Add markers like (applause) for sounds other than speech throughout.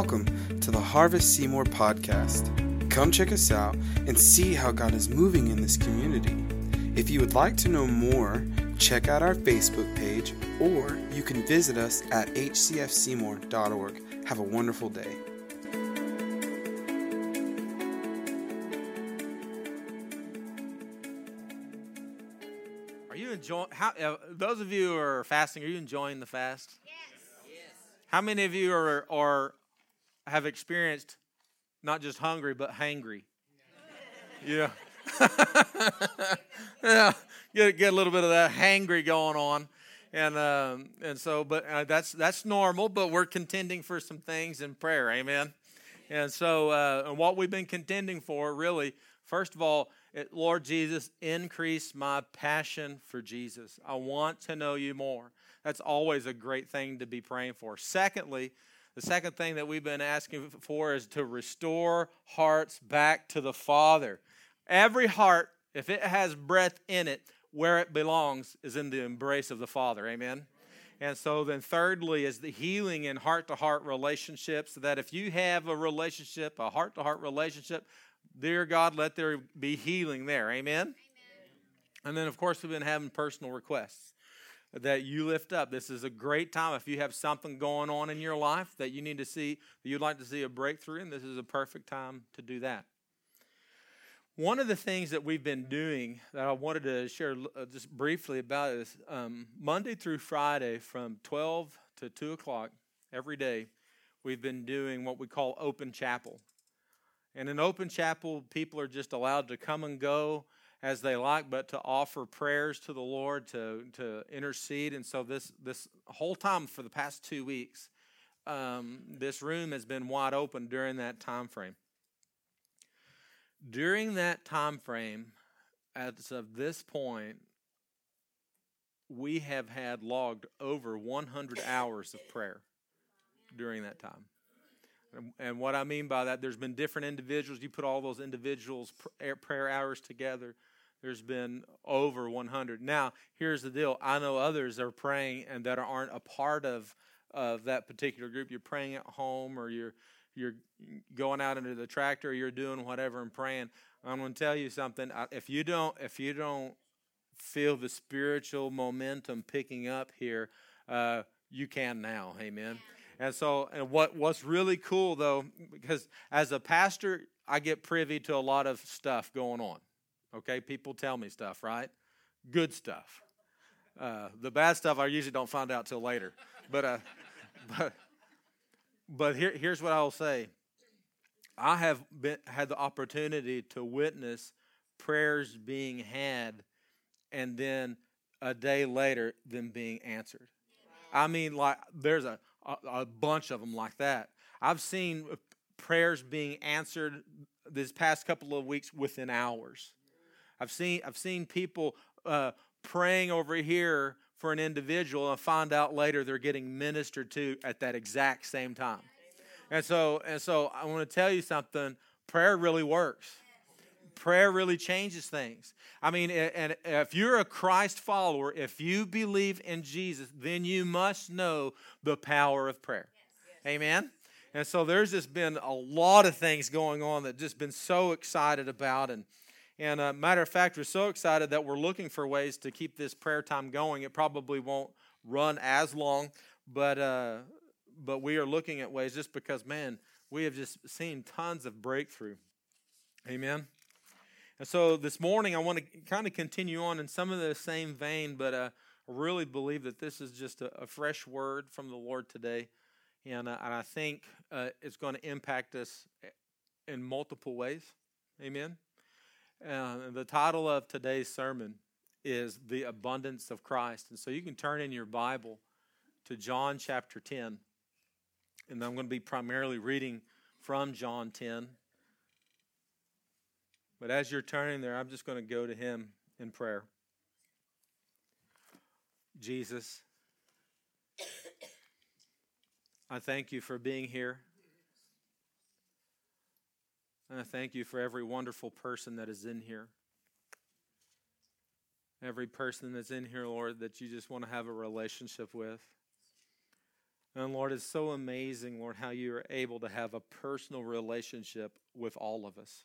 Welcome to the Harvest Seymour podcast. Come check us out and see how God is moving in this community. If you would like to know more, check out our Facebook page or you can visit us at hcfseymour.org. Have a wonderful day. Are you enjoying? How uh, those of you who are fasting? Are you enjoying the fast? Yes. How many of you are are have experienced not just hungry but hangry? Yeah. (laughs) yeah. Get get a little bit of that hangry going on, and um, and so but uh, that's that's normal. But we're contending for some things in prayer. Amen. And so uh, and what we've been contending for really, first of all, it, Lord Jesus, increase my passion for Jesus. I want to know you more. That's always a great thing to be praying for. Secondly, the second thing that we've been asking for is to restore hearts back to the Father. Every heart, if it has breath in it, where it belongs is in the embrace of the Father. Amen. And so then thirdly is the healing in heart-to-heart relationships that if you have a relationship, a heart-to-heart relationship, dear God, let there be healing there. Amen. Amen. And then of course we've been having personal requests that you lift up. This is a great time if you have something going on in your life that you need to see, that you'd like to see a breakthrough in, this is a perfect time to do that. One of the things that we've been doing that I wanted to share uh, just briefly about is um, Monday through Friday from 12 to 2 o'clock every day, we've been doing what we call open chapel. And in open chapel, people are just allowed to come and go as they like, but to offer prayers to the Lord, to, to intercede. And so this, this whole time for the past two weeks, um, this room has been wide open during that time frame. During that time frame, as of this point, we have had logged over 100 hours of prayer during that time. And what I mean by that, there's been different individuals. You put all those individuals' prayer hours together, there's been over 100. Now, here's the deal I know others are praying and that aren't a part of, of that particular group. You're praying at home or you're you're going out into the tractor, or you're doing whatever and praying. I'm going to tell you something. If you don't, if you don't feel the spiritual momentum picking up here, uh, you can now. Amen. And so, and what what's really cool though, because as a pastor, I get privy to a lot of stuff going on. Okay, people tell me stuff, right? Good stuff. Uh, the bad stuff I usually don't find out till later. But uh, (laughs) but but here, here's what I'll say I have been, had the opportunity to witness prayers being had and then a day later them being answered. I mean, like, there's a, a, a bunch of them like that. I've seen prayers being answered this past couple of weeks within hours. I've seen I've seen people uh, praying over here for an individual and find out later they're getting ministered to at that exact same time. And so, and so I want to tell you something prayer really works. Prayer really changes things. I mean, and if you're a Christ follower, if you believe in Jesus, then you must know the power of prayer. Amen. And so there's just been a lot of things going on that just been so excited about and and uh, matter of fact, we're so excited that we're looking for ways to keep this prayer time going. It probably won't run as long, but uh, but we are looking at ways just because, man, we have just seen tons of breakthrough. Amen. And so this morning, I want to kind of continue on in some of the same vein, but uh, I really believe that this is just a, a fresh word from the Lord today. And, uh, and I think uh, it's going to impact us in multiple ways. Amen. Uh, the title of today's sermon is The Abundance of Christ. And so you can turn in your Bible to John chapter 10. And I'm going to be primarily reading from John 10. But as you're turning there, I'm just going to go to him in prayer. Jesus, I thank you for being here. And I thank you for every wonderful person that is in here. Every person that's in here, Lord, that you just want to have a relationship with. And Lord, it's so amazing, Lord, how you are able to have a personal relationship with all of us.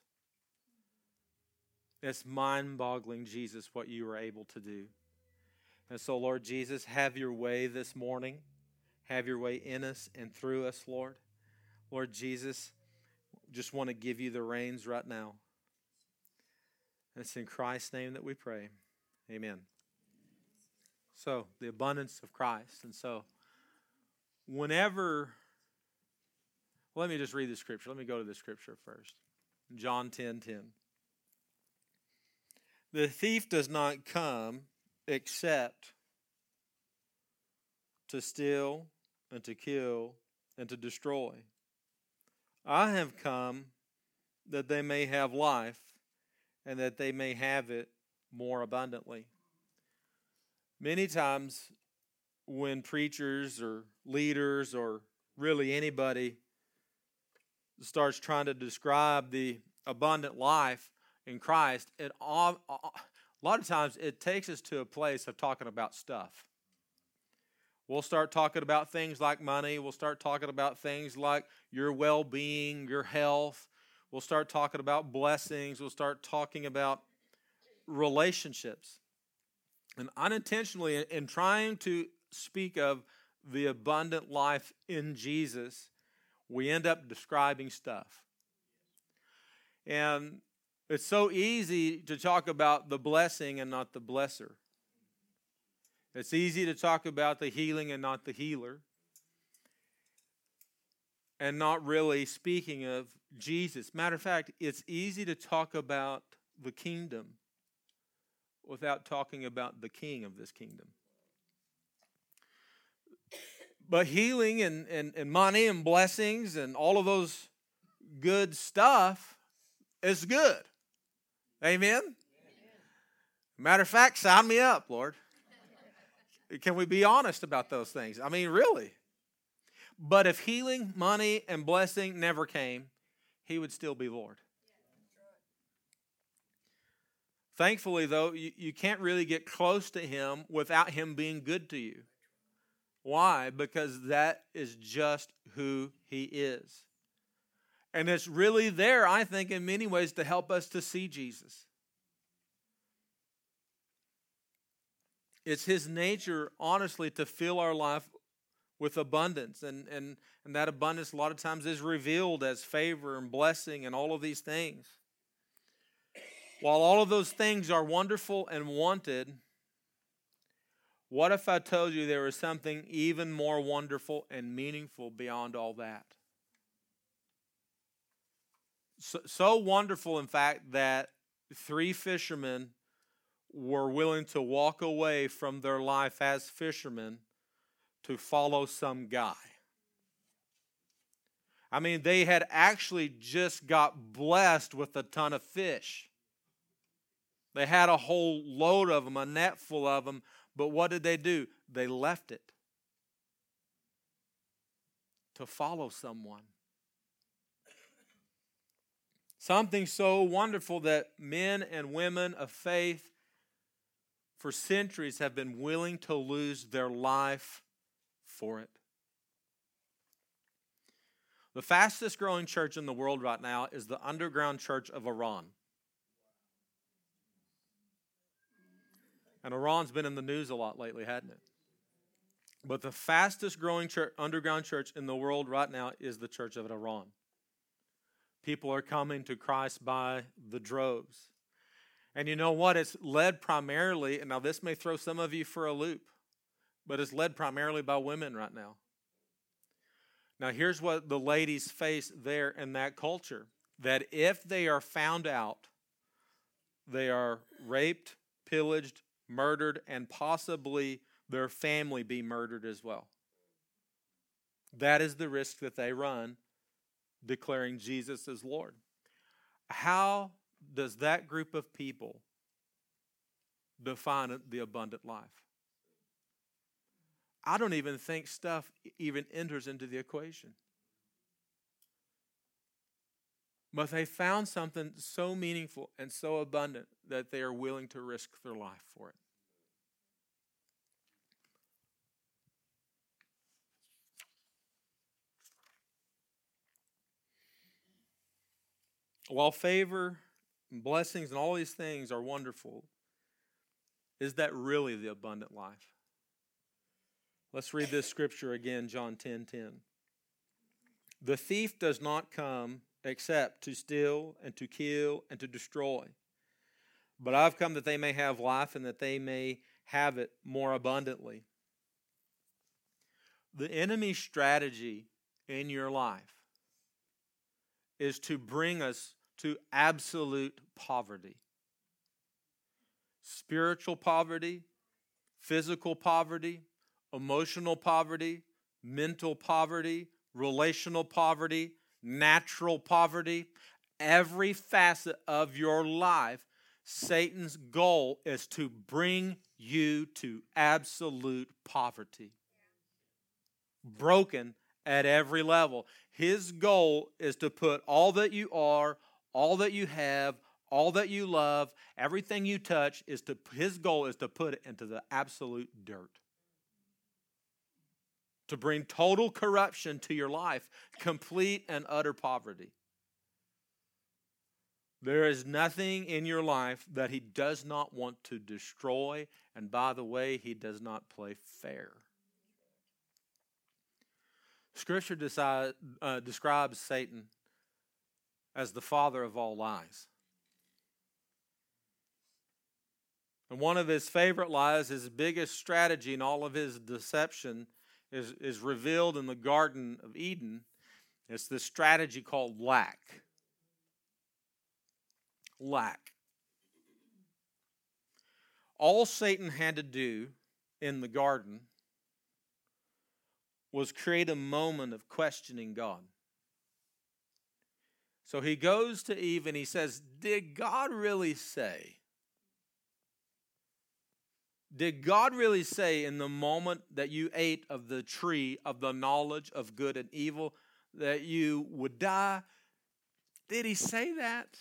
It's mind boggling, Jesus, what you are able to do. And so, Lord Jesus, have your way this morning. Have your way in us and through us, Lord. Lord Jesus, just want to give you the reins right now. And it's in Christ's name that we pray. Amen. So, the abundance of Christ. And so, whenever, well, let me just read the scripture. Let me go to the scripture first. John 10 10. The thief does not come except to steal and to kill and to destroy. I have come that they may have life and that they may have it more abundantly. Many times, when preachers or leaders or really anybody starts trying to describe the abundant life in Christ, it all, a lot of times it takes us to a place of talking about stuff. We'll start talking about things like money. We'll start talking about things like your well being, your health. We'll start talking about blessings. We'll start talking about relationships. And unintentionally, in trying to speak of the abundant life in Jesus, we end up describing stuff. And it's so easy to talk about the blessing and not the blesser. It's easy to talk about the healing and not the healer. And not really speaking of Jesus. Matter of fact, it's easy to talk about the kingdom without talking about the king of this kingdom. But healing and, and, and money and blessings and all of those good stuff is good. Amen? Amen? Matter of fact, sign me up, Lord. Can we be honest about those things? I mean, really. But if healing, money, and blessing never came, he would still be Lord. Thankfully, though, you, you can't really get close to him without him being good to you. Why? Because that is just who he is. And it's really there, I think, in many ways to help us to see Jesus. It's his nature, honestly, to fill our life with abundance. And, and, and that abundance, a lot of times, is revealed as favor and blessing and all of these things. While all of those things are wonderful and wanted, what if I told you there was something even more wonderful and meaningful beyond all that? So, so wonderful, in fact, that three fishermen were willing to walk away from their life as fishermen to follow some guy. I mean, they had actually just got blessed with a ton of fish. They had a whole load of them, a net full of them, but what did they do? They left it to follow someone. Something so wonderful that men and women of faith for centuries have been willing to lose their life for it. The fastest growing church in the world right now is the underground church of Iran. And Iran's been in the news a lot lately, hadn't it? But the fastest growing church, underground church in the world right now is the church of Iran. People are coming to Christ by the droves. And you know what? It's led primarily, and now this may throw some of you for a loop, but it's led primarily by women right now. Now, here's what the ladies face there in that culture that if they are found out, they are raped, pillaged, murdered, and possibly their family be murdered as well. That is the risk that they run declaring Jesus as Lord. How does that group of people define the abundant life? I don't even think stuff even enters into the equation. But they found something so meaningful and so abundant that they are willing to risk their life for it. While favor and blessings and all these things are wonderful, is that really the abundant life? Let's read this scripture again, John 10 10. The thief does not come except to steal and to kill and to destroy. But I've come that they may have life and that they may have it more abundantly. The enemy's strategy in your life is to bring us to absolute poverty spiritual poverty, physical poverty, emotional poverty, mental poverty, relational poverty, natural poverty, every facet of your life, Satan's goal is to bring you to absolute poverty. Broken at every level. His goal is to put all that you are, all that you have, all that you love, everything you touch is to his goal is to put it into the absolute dirt. To bring total corruption to your life, complete and utter poverty. There is nothing in your life that he does not want to destroy, and by the way, he does not play fair. Scripture decide, uh, describes Satan as the father of all lies. And one of his favorite lies, his biggest strategy in all of his deception, is, is revealed in the Garden of Eden. It's this strategy called lack. Lack. All Satan had to do in the garden was create a moment of questioning God. So he goes to Eve and he says, Did God really say? Did God really say in the moment that you ate of the tree of the knowledge of good and evil that you would die? Did he say that?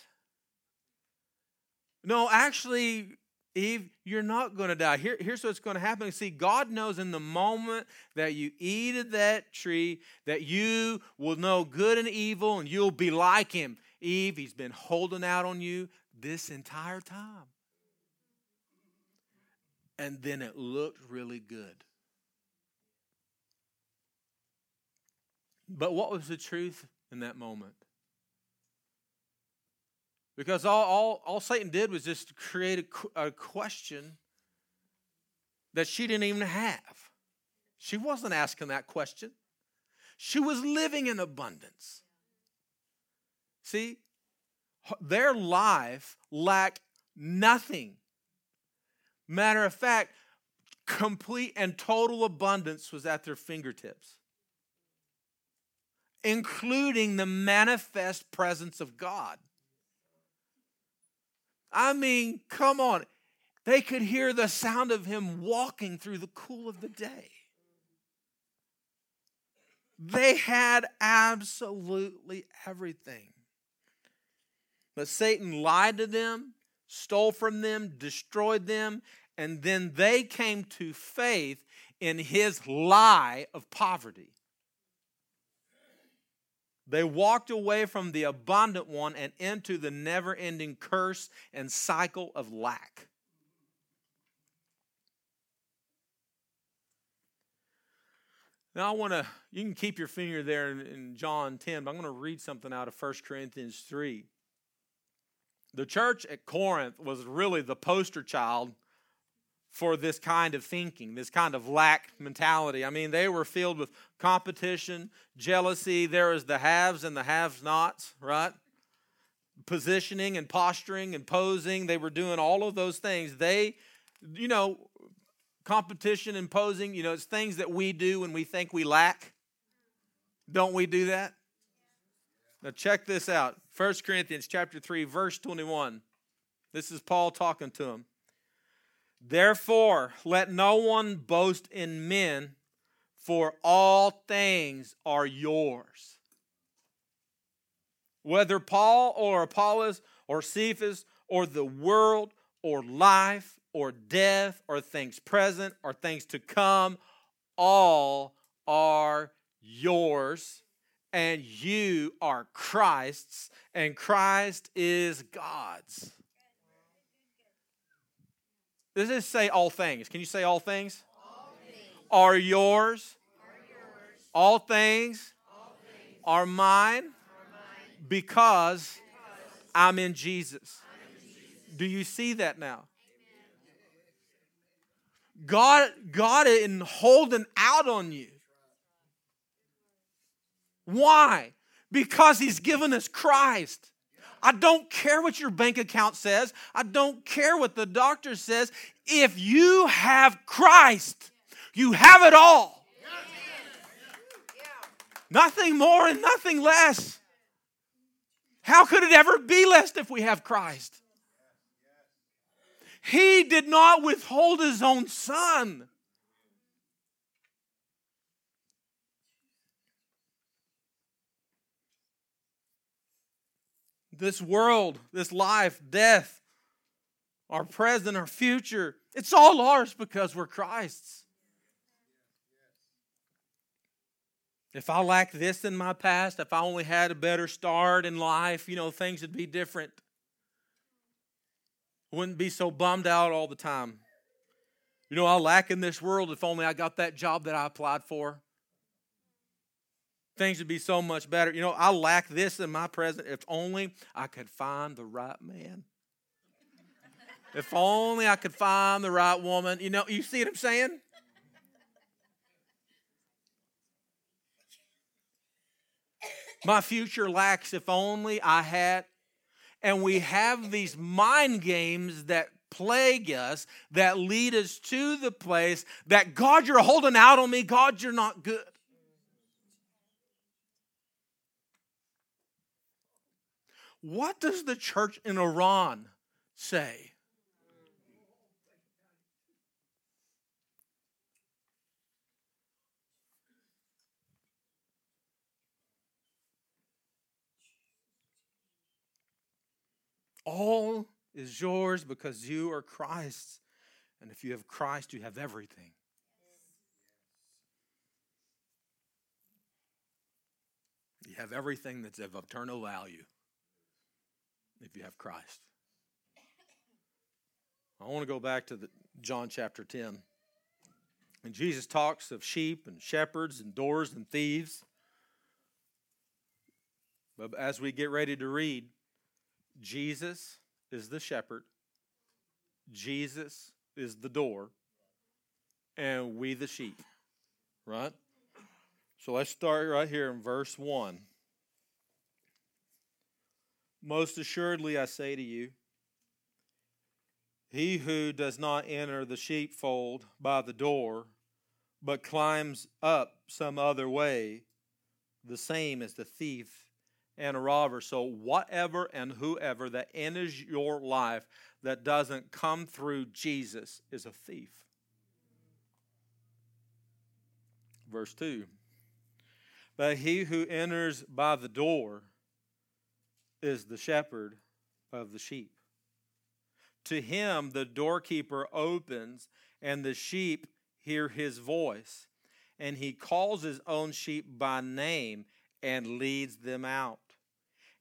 No, actually, Eve, you're not going to die. Here, here's what's going to happen. See, God knows in the moment that you eat of that tree that you will know good and evil and you'll be like him. Eve, he's been holding out on you this entire time and then it looked really good. But what was the truth in that moment? Because all, all, all Satan did was just create a, a question that she didn't even have. She wasn't asking that question, she was living in abundance. See, their life lacked nothing Matter of fact, complete and total abundance was at their fingertips, including the manifest presence of God. I mean, come on. They could hear the sound of him walking through the cool of the day. They had absolutely everything. But Satan lied to them, stole from them, destroyed them, and then they came to faith in his lie of poverty. They walked away from the abundant one and into the never ending curse and cycle of lack. Now, I want to, you can keep your finger there in, in John 10, but I'm going to read something out of 1 Corinthians 3 the church at Corinth was really the poster child for this kind of thinking, this kind of lack mentality. I mean, they were filled with competition, jealousy. There was the haves and the have nots, right? Positioning and posturing and posing. They were doing all of those things. They, you know, competition and posing, you know, it's things that we do when we think we lack. Don't we do that? Now check this out. 1 Corinthians chapter 3 verse 21. This is Paul talking to him. Therefore, let no one boast in men, for all things are yours. Whether Paul or Apollos or Cephas or the world or life or death or things present or things to come, all are yours and you are Christ's, and Christ is God's. Does this say all things? Can you say all things? All things Are yours? are yours. All things All things are mine are mine. because Because I'm in Jesus. I'm in Jesus. Do you see that now? God, God isn't holding out on you. Why? Because He's given us Christ. I don't care what your bank account says. I don't care what the doctor says. If you have Christ, you have it all. Nothing more and nothing less. How could it ever be less if we have Christ? He did not withhold his own son. This world, this life, death, our present, our future, it's all ours because we're Christ's. If I lacked this in my past, if I only had a better start in life, you know, things would be different. Wouldn't be so bummed out all the time. You know, I lack in this world if only I got that job that I applied for. Things would be so much better. You know, I lack this in my present if only I could find the right man. if only I could find the right woman. You know, you see what I'm saying? My future lacks if only I had. And we have these mind games that plague us, that lead us to the place that God, you're holding out on me. God, you're not good. What does the church in Iran say? All is yours because you are Christ's. And if you have Christ, you have everything. You have everything that's of eternal value if you have Christ. I want to go back to the, John chapter 10. And Jesus talks of sheep and shepherds and doors and thieves. But as we get ready to read, Jesus is the shepherd, Jesus is the door, and we the sheep. Right? So let's start right here in verse 1. Most assuredly, I say to you, he who does not enter the sheepfold by the door, but climbs up some other way, the same as the thief and a robber. So, whatever and whoever that enters your life that doesn't come through Jesus is a thief. Verse 2 But he who enters by the door is the shepherd of the sheep. To him the doorkeeper opens, and the sheep hear his voice. And he calls his own sheep by name and leads them out.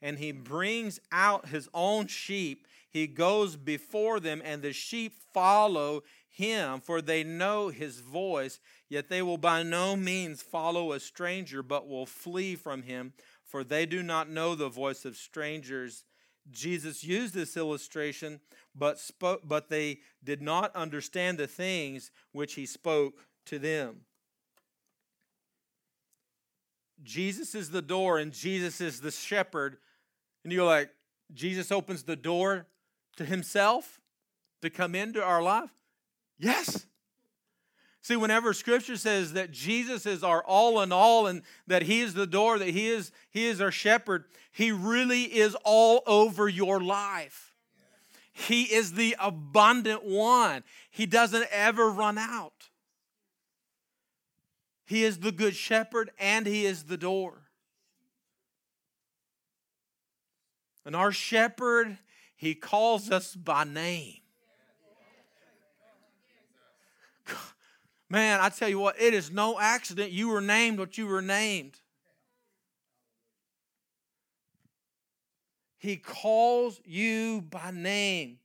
And he brings out his own sheep. He goes before them, and the sheep follow him, for they know his voice. Yet they will by no means follow a stranger, but will flee from him, for they do not know the voice of strangers. Jesus used this illustration, but, spoke, but they did not understand the things which he spoke to them. Jesus is the door and Jesus is the shepherd. And you're like, Jesus opens the door to himself to come into our life? Yes. See, whenever scripture says that Jesus is our all in all and that he is the door, that he is he is our shepherd, he really is all over your life. He is the abundant one. He doesn't ever run out. He is the good shepherd and he is the door. And our shepherd, he calls us by name. Man, I tell you what, it is no accident you were named what you were named. He calls you by name.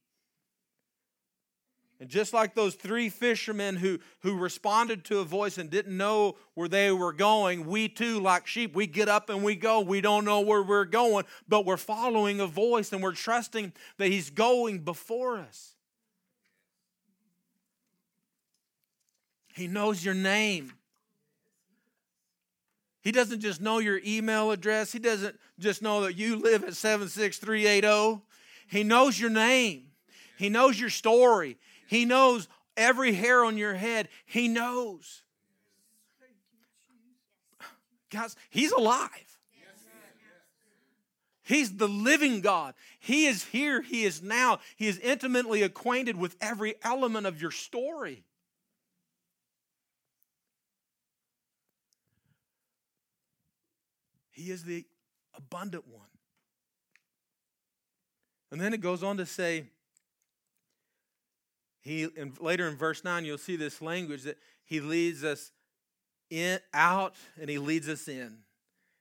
And just like those three fishermen who, who responded to a voice and didn't know where they were going, we too, like sheep, we get up and we go. We don't know where we're going, but we're following a voice and we're trusting that He's going before us. He knows your name. He doesn't just know your email address. He doesn't just know that you live at 76380. He knows your name. He knows your story. He knows every hair on your head. He knows. Guys, He's alive. He's the living God. He is here. He is now. He is intimately acquainted with every element of your story. He is the abundant one. And then it goes on to say, he and later in verse 9 you'll see this language that he leads us in out and he leads us in.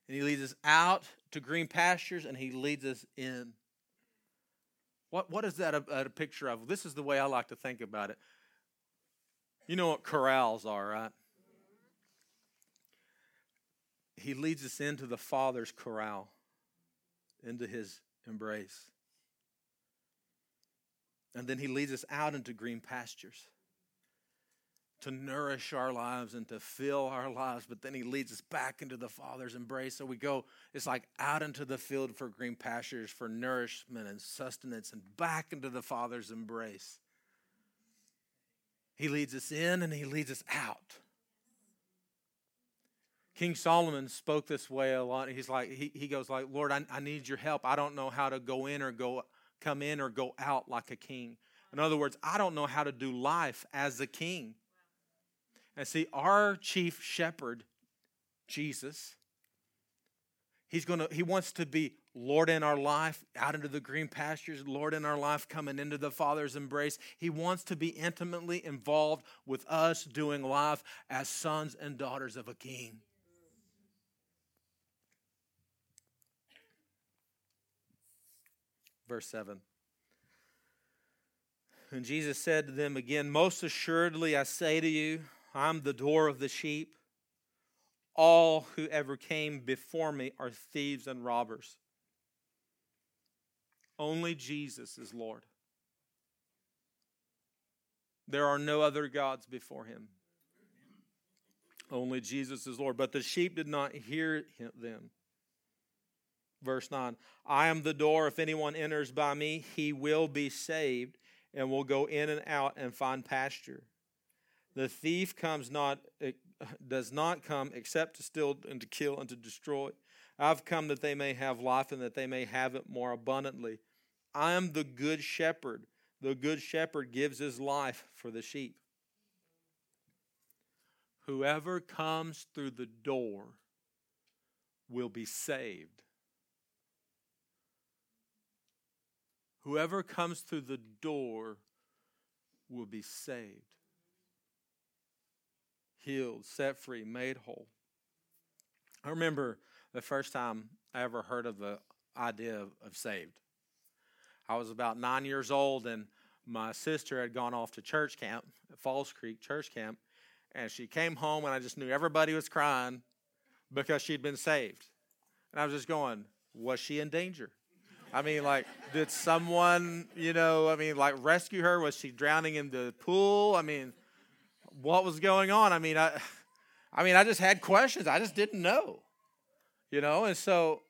And he leads us out to green pastures and he leads us in. What, what is that a, a picture of? This is the way I like to think about it. You know what corrals are, right? He leads us into the Father's corral, into his embrace. And then he leads us out into green pastures to nourish our lives and to fill our lives. But then he leads us back into the Father's embrace. So we go, it's like out into the field for green pastures, for nourishment and sustenance, and back into the Father's embrace. He leads us in and he leads us out. King Solomon spoke this way a lot. He's like, he, he goes like, Lord, I, I need your help. I don't know how to go in or go come in or go out like a king. In other words, I don't know how to do life as a king. And see, our chief shepherd, Jesus, he's gonna he wants to be Lord in our life, out into the green pastures, Lord in our life, coming into the Father's embrace. He wants to be intimately involved with us doing life as sons and daughters of a king. Verse 7. And Jesus said to them again, Most assuredly I say to you, I'm the door of the sheep. All who ever came before me are thieves and robbers. Only Jesus is Lord. There are no other gods before him. Only Jesus is Lord. But the sheep did not hear them. Verse 9 I am the door. If anyone enters by me, he will be saved and will go in and out and find pasture. The thief comes not eh, does not come except to steal and to kill and to destroy. I've come that they may have life and that they may have it more abundantly. I am the good shepherd. The good shepherd gives his life for the sheep. Whoever comes through the door will be saved. Whoever comes through the door will be saved, healed, set free, made whole. I remember the first time I ever heard of the idea of, of saved. I was about nine years old, and my sister had gone off to church camp Falls Creek Church Camp, and she came home, and I just knew everybody was crying because she'd been saved. And I was just going, was she in danger? I mean, like, did someone, you know, I mean, like, rescue her? Was she drowning in the pool? I mean, what was going on? I mean, I, I mean, I just had questions. I just didn't know, you know. And so,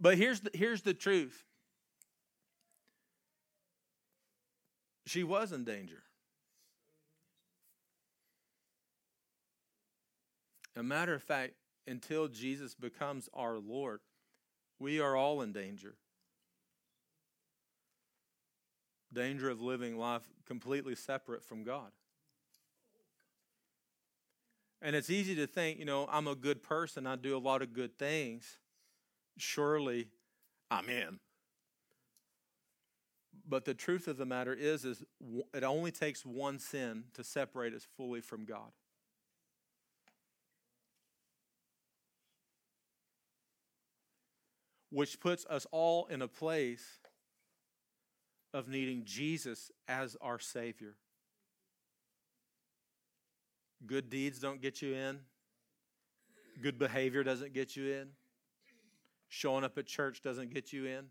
but here's the, here's the truth. She was in danger. A matter of fact, until Jesus becomes our Lord, we are all in danger danger of living life completely separate from God. And it's easy to think, you know, I'm a good person, I do a lot of good things. Surely I'm in. But the truth of the matter is is it only takes one sin to separate us fully from God. which puts us all in a place of needing Jesus as our Savior. Good deeds don't get you in, good behavior doesn't get you in, showing up at church doesn't get you in,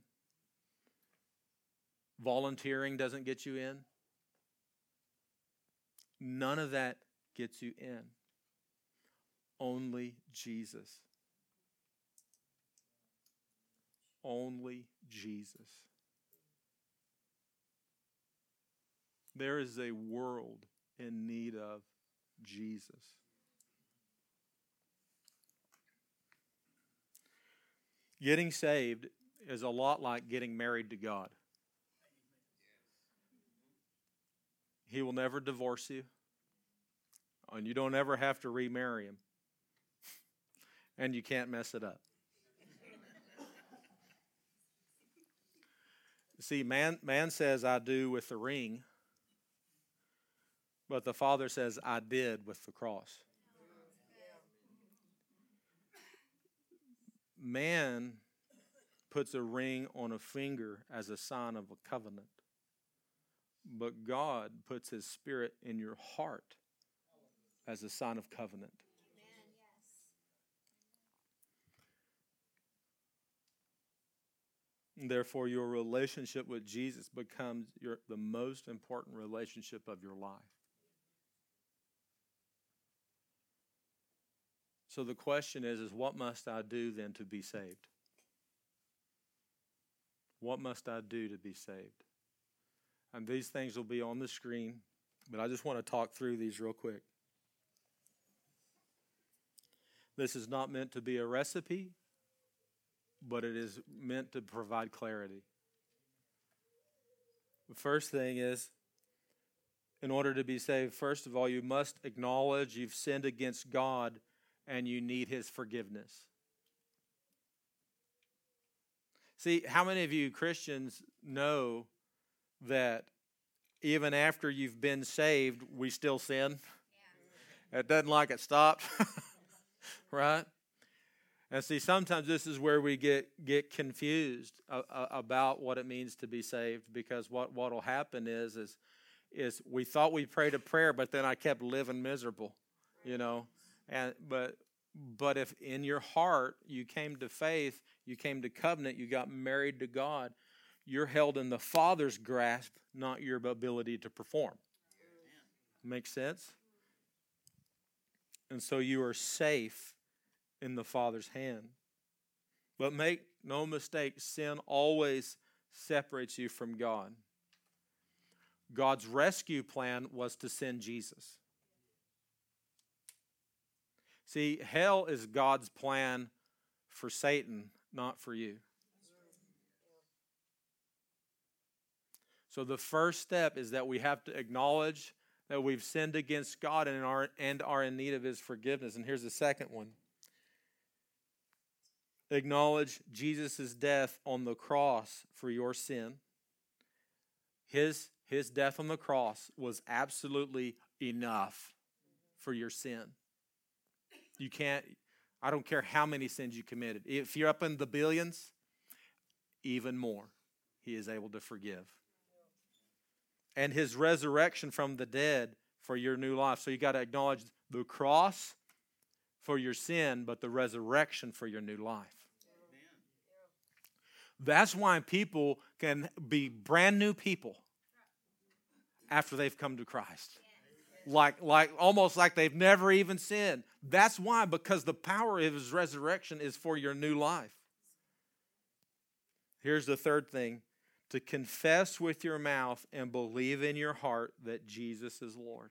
volunteering doesn't get you in. None of that gets you in. Only Jesus. Only Jesus. There is a world in need of Jesus. Getting saved is a lot like getting married to God. He will never divorce you, and you don't ever have to remarry him, (laughs) and you can't mess it up. See, man, man says, I do with the ring, but the Father says, I did with the cross. Man puts a ring on a finger as a sign of a covenant, but God puts His Spirit in your heart as a sign of covenant. Therefore, your relationship with Jesus becomes your, the most important relationship of your life. So the question is, is what must I do then to be saved? What must I do to be saved? And these things will be on the screen, but I just want to talk through these real quick. This is not meant to be a recipe but it is meant to provide clarity. The first thing is in order to be saved, first of all, you must acknowledge you've sinned against God and you need His forgiveness. See, how many of you Christians know that even after you've been saved, we still sin? Yeah. It doesn't like it stopped, (laughs) right? And see, sometimes this is where we get get confused about what it means to be saved, because what what will happen is is is we thought we prayed a prayer, but then I kept living miserable, you know. And but but if in your heart you came to faith, you came to covenant, you got married to God, you're held in the Father's grasp, not your ability to perform. Makes sense? And so you are safe in the Father's hand. But make no mistake, sin always separates you from God. God's rescue plan was to send Jesus. See, hell is God's plan for Satan, not for you. So the first step is that we have to acknowledge that we've sinned against God and are, and are in need of his forgiveness. And here's the second one acknowledge Jesus' death on the cross for your sin. His, his death on the cross was absolutely enough for your sin. You can't, I don't care how many sins you committed. If you're up in the billions, even more, He is able to forgive. And His resurrection from the dead for your new life. So you got to acknowledge the cross for your sin, but the resurrection for your new life. That's why people can be brand new people after they've come to Christ. Like, like almost like they've never even sinned. That's why, because the power of his resurrection is for your new life. Here's the third thing to confess with your mouth and believe in your heart that Jesus is Lord.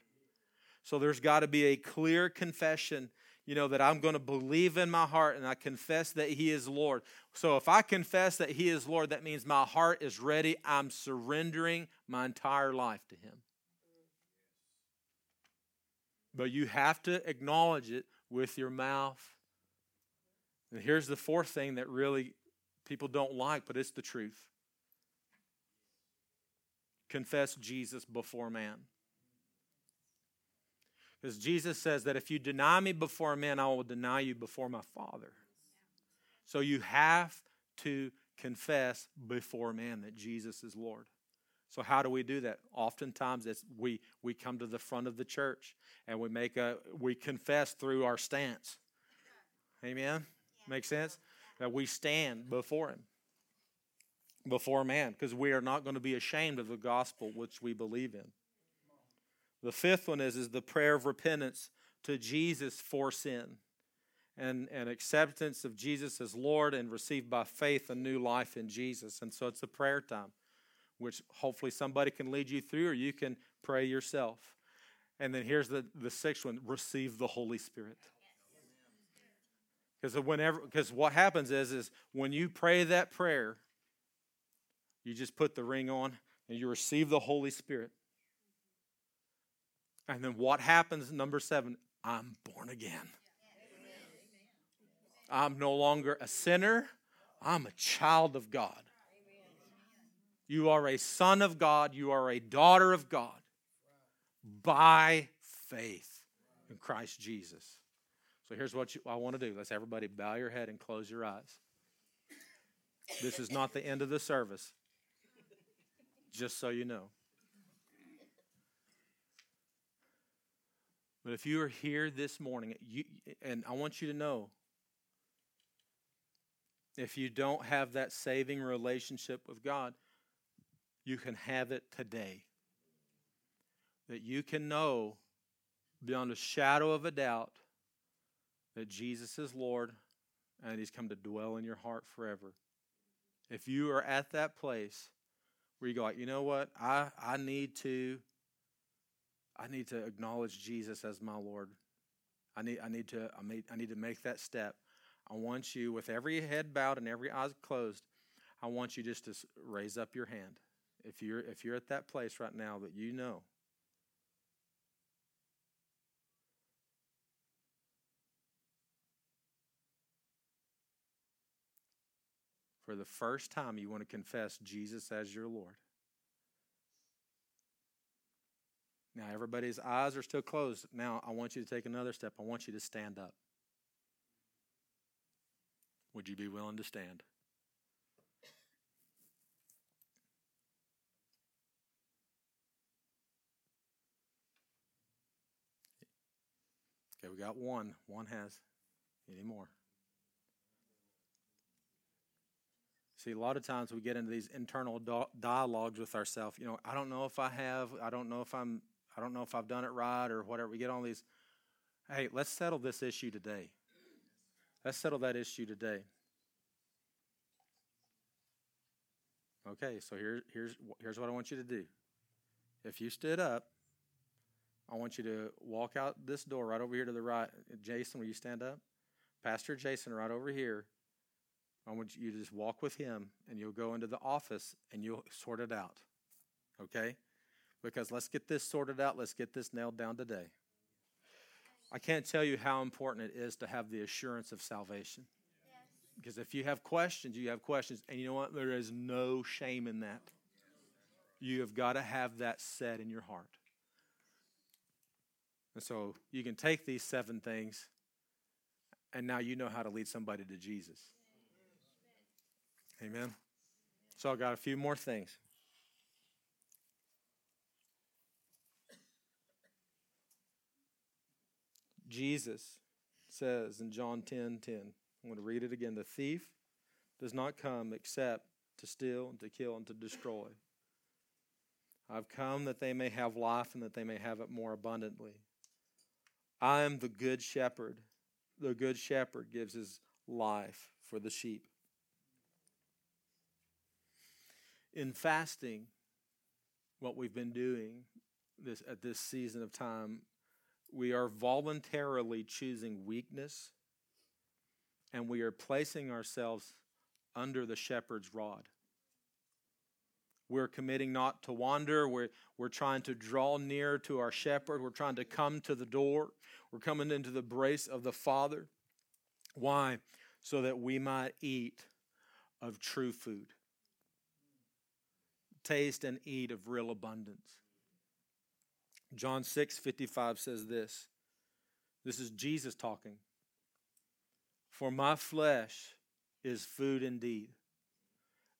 So there's got to be a clear confession you know, that I'm going to believe in my heart and I confess that He is Lord. So if I confess that He is Lord, that means my heart is ready. I'm surrendering my entire life to Him. But you have to acknowledge it with your mouth. And here's the fourth thing that really people don't like, but it's the truth confess Jesus before man. Because Jesus says that if you deny me before men, I will deny you before my Father. So you have to confess before man that Jesus is Lord. So how do we do that? Oftentimes it's we we come to the front of the church and we make a we confess through our stance. Amen. Make sense? That we stand before him. Before man because we are not going to be ashamed of the gospel which we believe in. The fifth one is is the prayer of repentance to Jesus for sin and, and acceptance of Jesus as Lord and received by faith a new life in Jesus. And so it's a prayer time, which hopefully somebody can lead you through or you can pray yourself. And then here's the, the sixth one receive the Holy Spirit. Because whenever because what happens is is when you pray that prayer, you just put the ring on and you receive the Holy Spirit. And then what happens, number seven, I'm born again. I'm no longer a sinner, I'm a child of God. You are a son of God, you are a daughter of God by faith in Christ Jesus. So here's what you, I want to do. Let's everybody bow your head and close your eyes. This is not the end of the service, just so you know. But if you are here this morning, you, and I want you to know if you don't have that saving relationship with God, you can have it today. That you can know beyond a shadow of a doubt that Jesus is Lord and He's come to dwell in your heart forever. If you are at that place where you go, like, you know what, I, I need to I need to acknowledge Jesus as my Lord. I need I need to I, may, I need to make that step. I want you, with every head bowed and every eye closed, I want you just to raise up your hand. If you're, if you're at that place right now that you know, for the first time you want to confess Jesus as your Lord. Now, everybody's eyes are still closed. Now, I want you to take another step. I want you to stand up. Would you be willing to stand? We got one. One has. Any more? See, a lot of times we get into these internal dialogues with ourselves. You know, I don't know if I have. I don't know if I'm. I don't know if I've done it right or whatever. We get all these. Hey, let's settle this issue today. Let's settle that issue today. Okay, so here, here's, here's what I want you to do. If you stood up, I want you to walk out this door right over here to the right. Jason, will you stand up? Pastor Jason, right over here. I want you to just walk with him and you'll go into the office and you'll sort it out. Okay? Because let's get this sorted out. Let's get this nailed down today. I can't tell you how important it is to have the assurance of salvation. Because if you have questions, you have questions. And you know what? There is no shame in that. You have got to have that set in your heart. And so you can take these seven things, and now you know how to lead somebody to Jesus. Amen. So I've got a few more things. Jesus says in John 10 10, I'm going to read it again. The thief does not come except to steal and to kill and to destroy. I've come that they may have life and that they may have it more abundantly. I am the good shepherd. The good shepherd gives his life for the sheep. In fasting, what we've been doing this at this season of time, we are voluntarily choosing weakness and we are placing ourselves under the shepherd's rod. We're committing not to wander. We're, we're trying to draw near to our shepherd. We're trying to come to the door. We're coming into the brace of the Father. Why? So that we might eat of true food, taste and eat of real abundance. John 6 55 says this. This is Jesus talking. For my flesh is food indeed,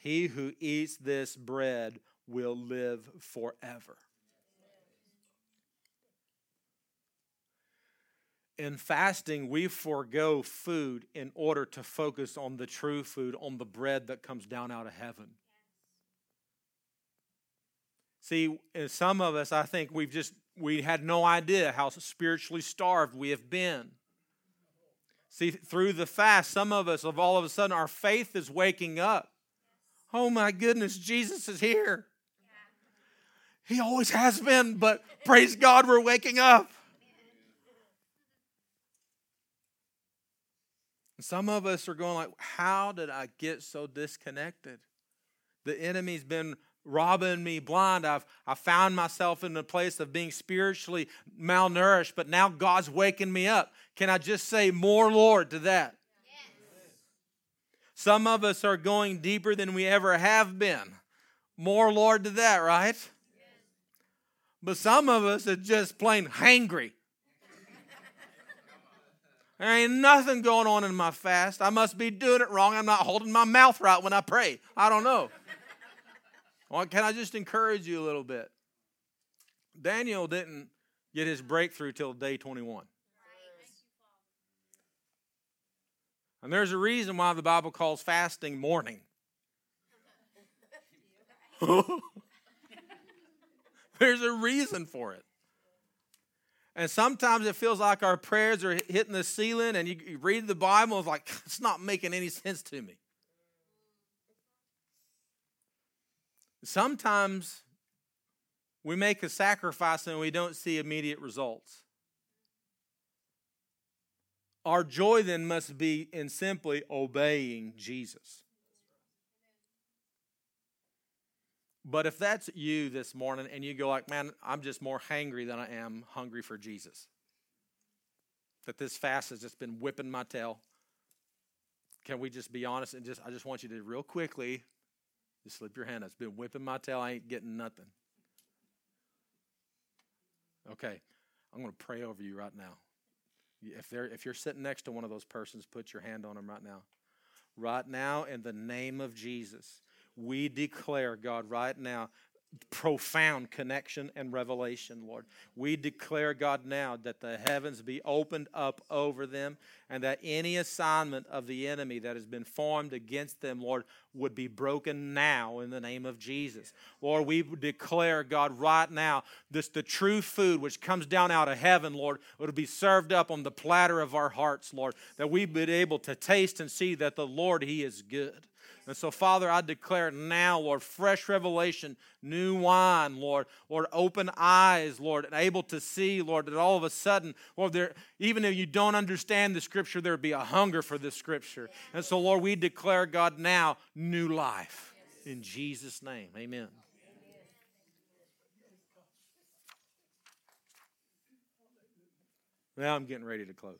He who eats this bread will live forever. In fasting, we forego food in order to focus on the true food, on the bread that comes down out of heaven. See, some of us, I think we've just, we had no idea how spiritually starved we have been. See, through the fast, some of us, of all of a sudden, our faith is waking up. Oh my goodness, Jesus is here. He always has been, but praise God, we're waking up. Some of us are going like, how did I get so disconnected? The enemy's been robbing me blind. I've I found myself in a place of being spiritually malnourished, but now God's waking me up. Can I just say more Lord to that? Some of us are going deeper than we ever have been. More Lord to that, right? But some of us are just plain hangry. There ain't nothing going on in my fast. I must be doing it wrong. I'm not holding my mouth right when I pray. I don't know. well, can I just encourage you a little bit? Daniel didn't get his breakthrough till day 21. And there's a reason why the Bible calls fasting mourning. (laughs) there's a reason for it. And sometimes it feels like our prayers are hitting the ceiling, and you, you read the Bible, it's like, it's not making any sense to me. Sometimes we make a sacrifice and we don't see immediate results. Our joy then must be in simply obeying Jesus. But if that's you this morning and you go like, man, I'm just more hangry than I am hungry for Jesus. That this fast has just been whipping my tail. Can we just be honest and just I just want you to real quickly just slip your hand. It's been whipping my tail. I ain't getting nothing. Okay. I'm going to pray over you right now. If they're if you're sitting next to one of those persons, put your hand on them right now. Right now in the name of Jesus we declare, God, right now, profound connection and revelation, Lord. We declare, God, now that the heavens be opened up over them and that any assignment of the enemy that has been formed against them, Lord, would be broken now in the name of Jesus. Lord, we declare, God, right now, this the true food which comes down out of heaven, Lord, would be served up on the platter of our hearts, Lord, that we've been able to taste and see that the Lord, He is good. And so, Father, I declare now, Lord, fresh revelation, new wine, Lord, Lord, open eyes, Lord, and able to see, Lord, that all of a sudden, Lord, there, even if you don't understand the scripture, there would be a hunger for the scripture. And so, Lord, we declare, God, now new life. In Jesus' name, amen. Now I'm getting ready to close.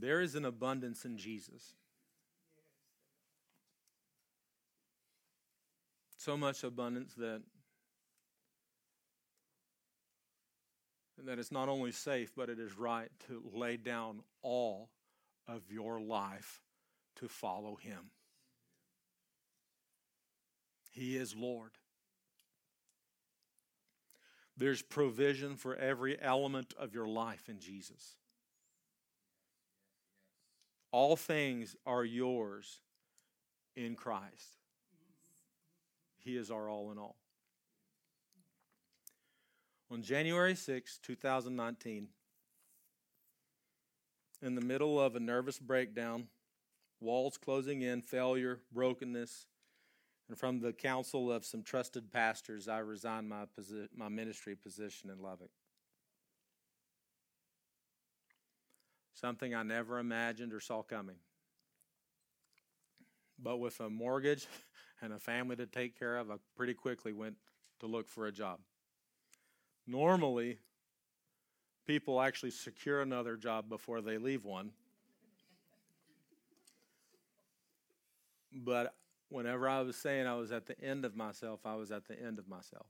There is an abundance in Jesus. So much abundance that that it's not only safe, but it is right to lay down all of your life to follow Him. He is Lord. There's provision for every element of your life in Jesus. All things are yours in Christ. He is our all in all. On January 6, 2019, in the middle of a nervous breakdown, walls closing in, failure, brokenness, and from the counsel of some trusted pastors, I resigned my, posi- my ministry position in Lubbock. Something I never imagined or saw coming. But with a mortgage (laughs) and a family to take care of, I pretty quickly went to look for a job. Normally, people actually secure another job before they leave one. But whenever I was saying I was at the end of myself, I was at the end of myself.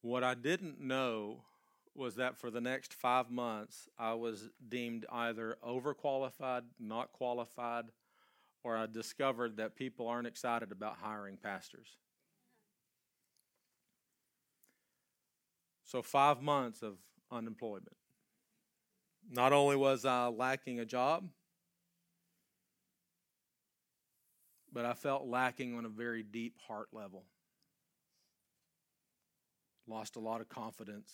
What I didn't know was that for the next five months, I was deemed either overqualified, not qualified, or I discovered that people aren't excited about hiring pastors. So, five months of unemployment. Not only was I lacking a job, but I felt lacking on a very deep heart level. Lost a lot of confidence.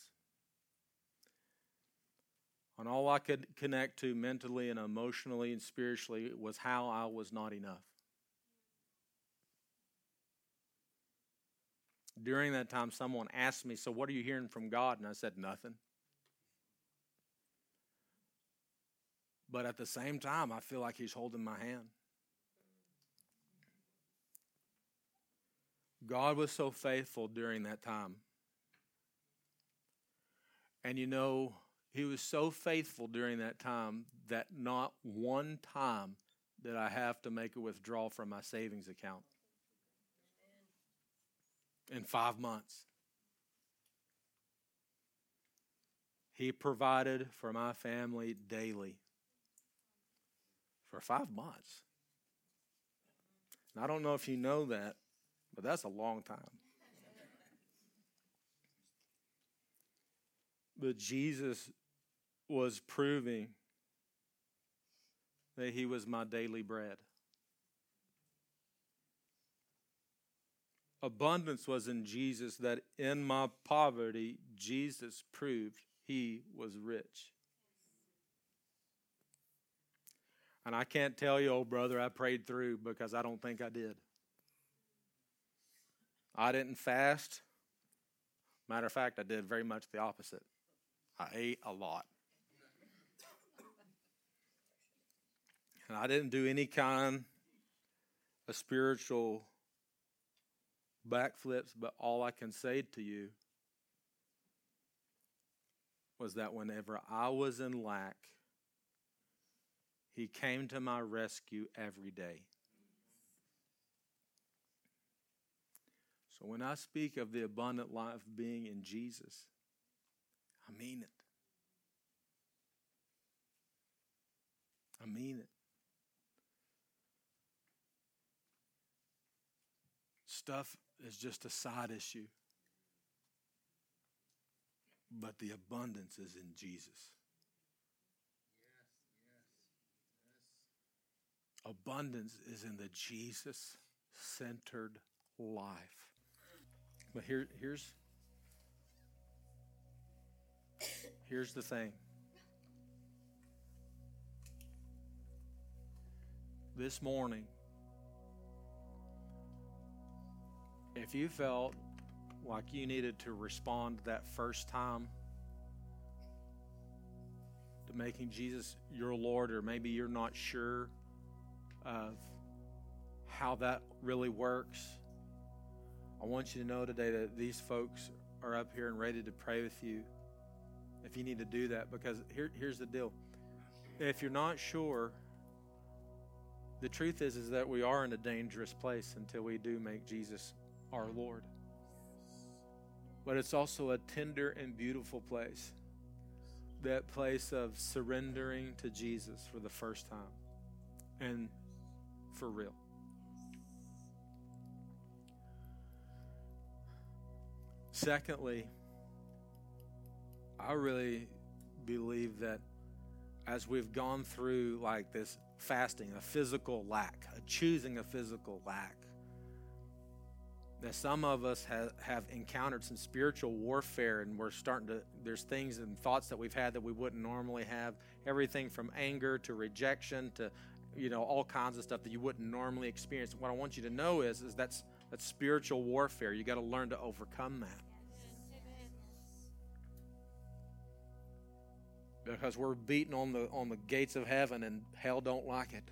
And all I could connect to mentally and emotionally and spiritually was how I was not enough. During that time, someone asked me, So, what are you hearing from God? And I said, Nothing. But at the same time, I feel like He's holding my hand. God was so faithful during that time. And you know, He was so faithful during that time that not one time did I have to make a withdrawal from my savings account in five months. He provided for my family daily for five months. And I don't know if you know that, but that's a long time. But Jesus was proving that he was my daily bread. Abundance was in Jesus, that in my poverty, Jesus proved he was rich. And I can't tell you, oh brother, I prayed through because I don't think I did. I didn't fast. Matter of fact, I did very much the opposite. I ate a lot. And I didn't do any kind of spiritual backflips, but all I can say to you was that whenever I was in lack, He came to my rescue every day. So when I speak of the abundant life being in Jesus, I mean it. I mean it. Stuff is just a side issue. But the abundance is in Jesus. Abundance is in the Jesus centered life. But here, here's here's the thing. This morning, if you felt like you needed to respond that first time to making Jesus your Lord, or maybe you're not sure of how that really works, I want you to know today that these folks are up here and ready to pray with you if you need to do that. Because here, here's the deal if you're not sure, the truth is is that we are in a dangerous place until we do make Jesus our Lord. But it's also a tender and beautiful place. That place of surrendering to Jesus for the first time. And for real. Secondly, I really believe that as we've gone through like this fasting, a physical lack, a choosing a physical lack, that some of us have, have encountered some spiritual warfare and we're starting to, there's things and thoughts that we've had that we wouldn't normally have. Everything from anger to rejection to, you know, all kinds of stuff that you wouldn't normally experience. What I want you to know is, is that's, that's spiritual warfare. You got to learn to overcome that. because we're beating on the on the gates of heaven and hell don't like it.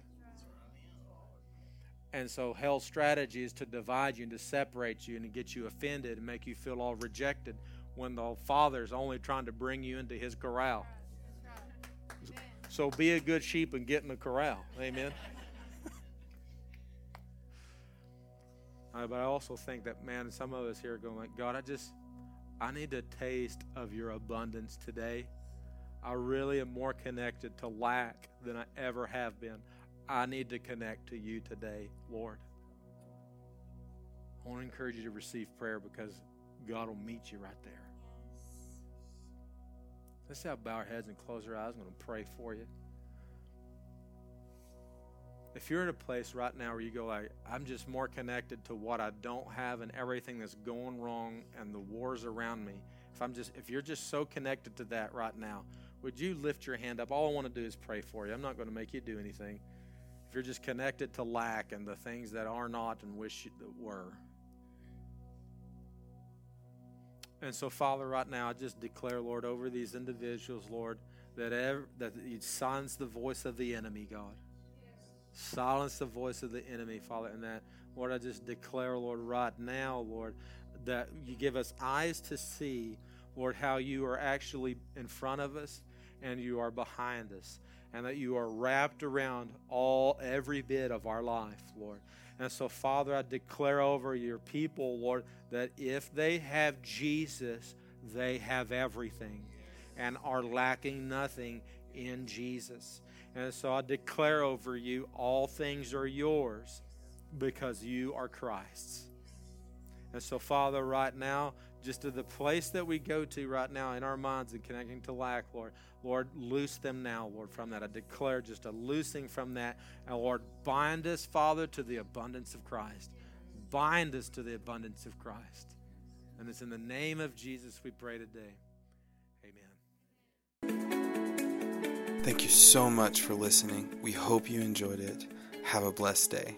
And so hell's strategy is to divide you and to separate you and to get you offended and make you feel all rejected when the Father's only trying to bring you into his corral. So be a good sheep and get in the corral. Amen. (laughs) Uh, but I also think that, man, some of us here are going like, God, I just, I need a taste of your abundance today. I really am more connected to lack than I ever have been. I need to connect to you today, Lord. I want to encourage you to receive prayer because God will meet you right there. Let's have bow our heads and close our eyes. I'm going to pray for you. If you're in a place right now where you go like, I'm just more connected to what I don't have and everything that's going wrong and the wars around me. If I'm just if you're just so connected to that right now, would you lift your hand up? All I want to do is pray for you. I'm not going to make you do anything. You're just connected to lack and the things that are not and wish that were. And so, Father, right now, I just declare, Lord, over these individuals, Lord, that ever, that you silence the voice of the enemy, God. Silence the voice of the enemy, Father. And that, Lord, I just declare, Lord, right now, Lord, that you give us eyes to see, Lord, how you are actually in front of us and you are behind us. And that you are wrapped around all every bit of our life, Lord. And so, Father, I declare over your people, Lord, that if they have Jesus, they have everything and are lacking nothing in Jesus. And so I declare over you all things are yours because you are Christ's. And so, Father, right now, just to the place that we go to right now in our minds and connecting to lack, Lord, Lord, loose them now, Lord, from that. I declare just a loosing from that. And Lord, bind us, Father, to the abundance of Christ. Bind us to the abundance of Christ. And it's in the name of Jesus we pray today. Amen. Thank you so much for listening. We hope you enjoyed it. Have a blessed day.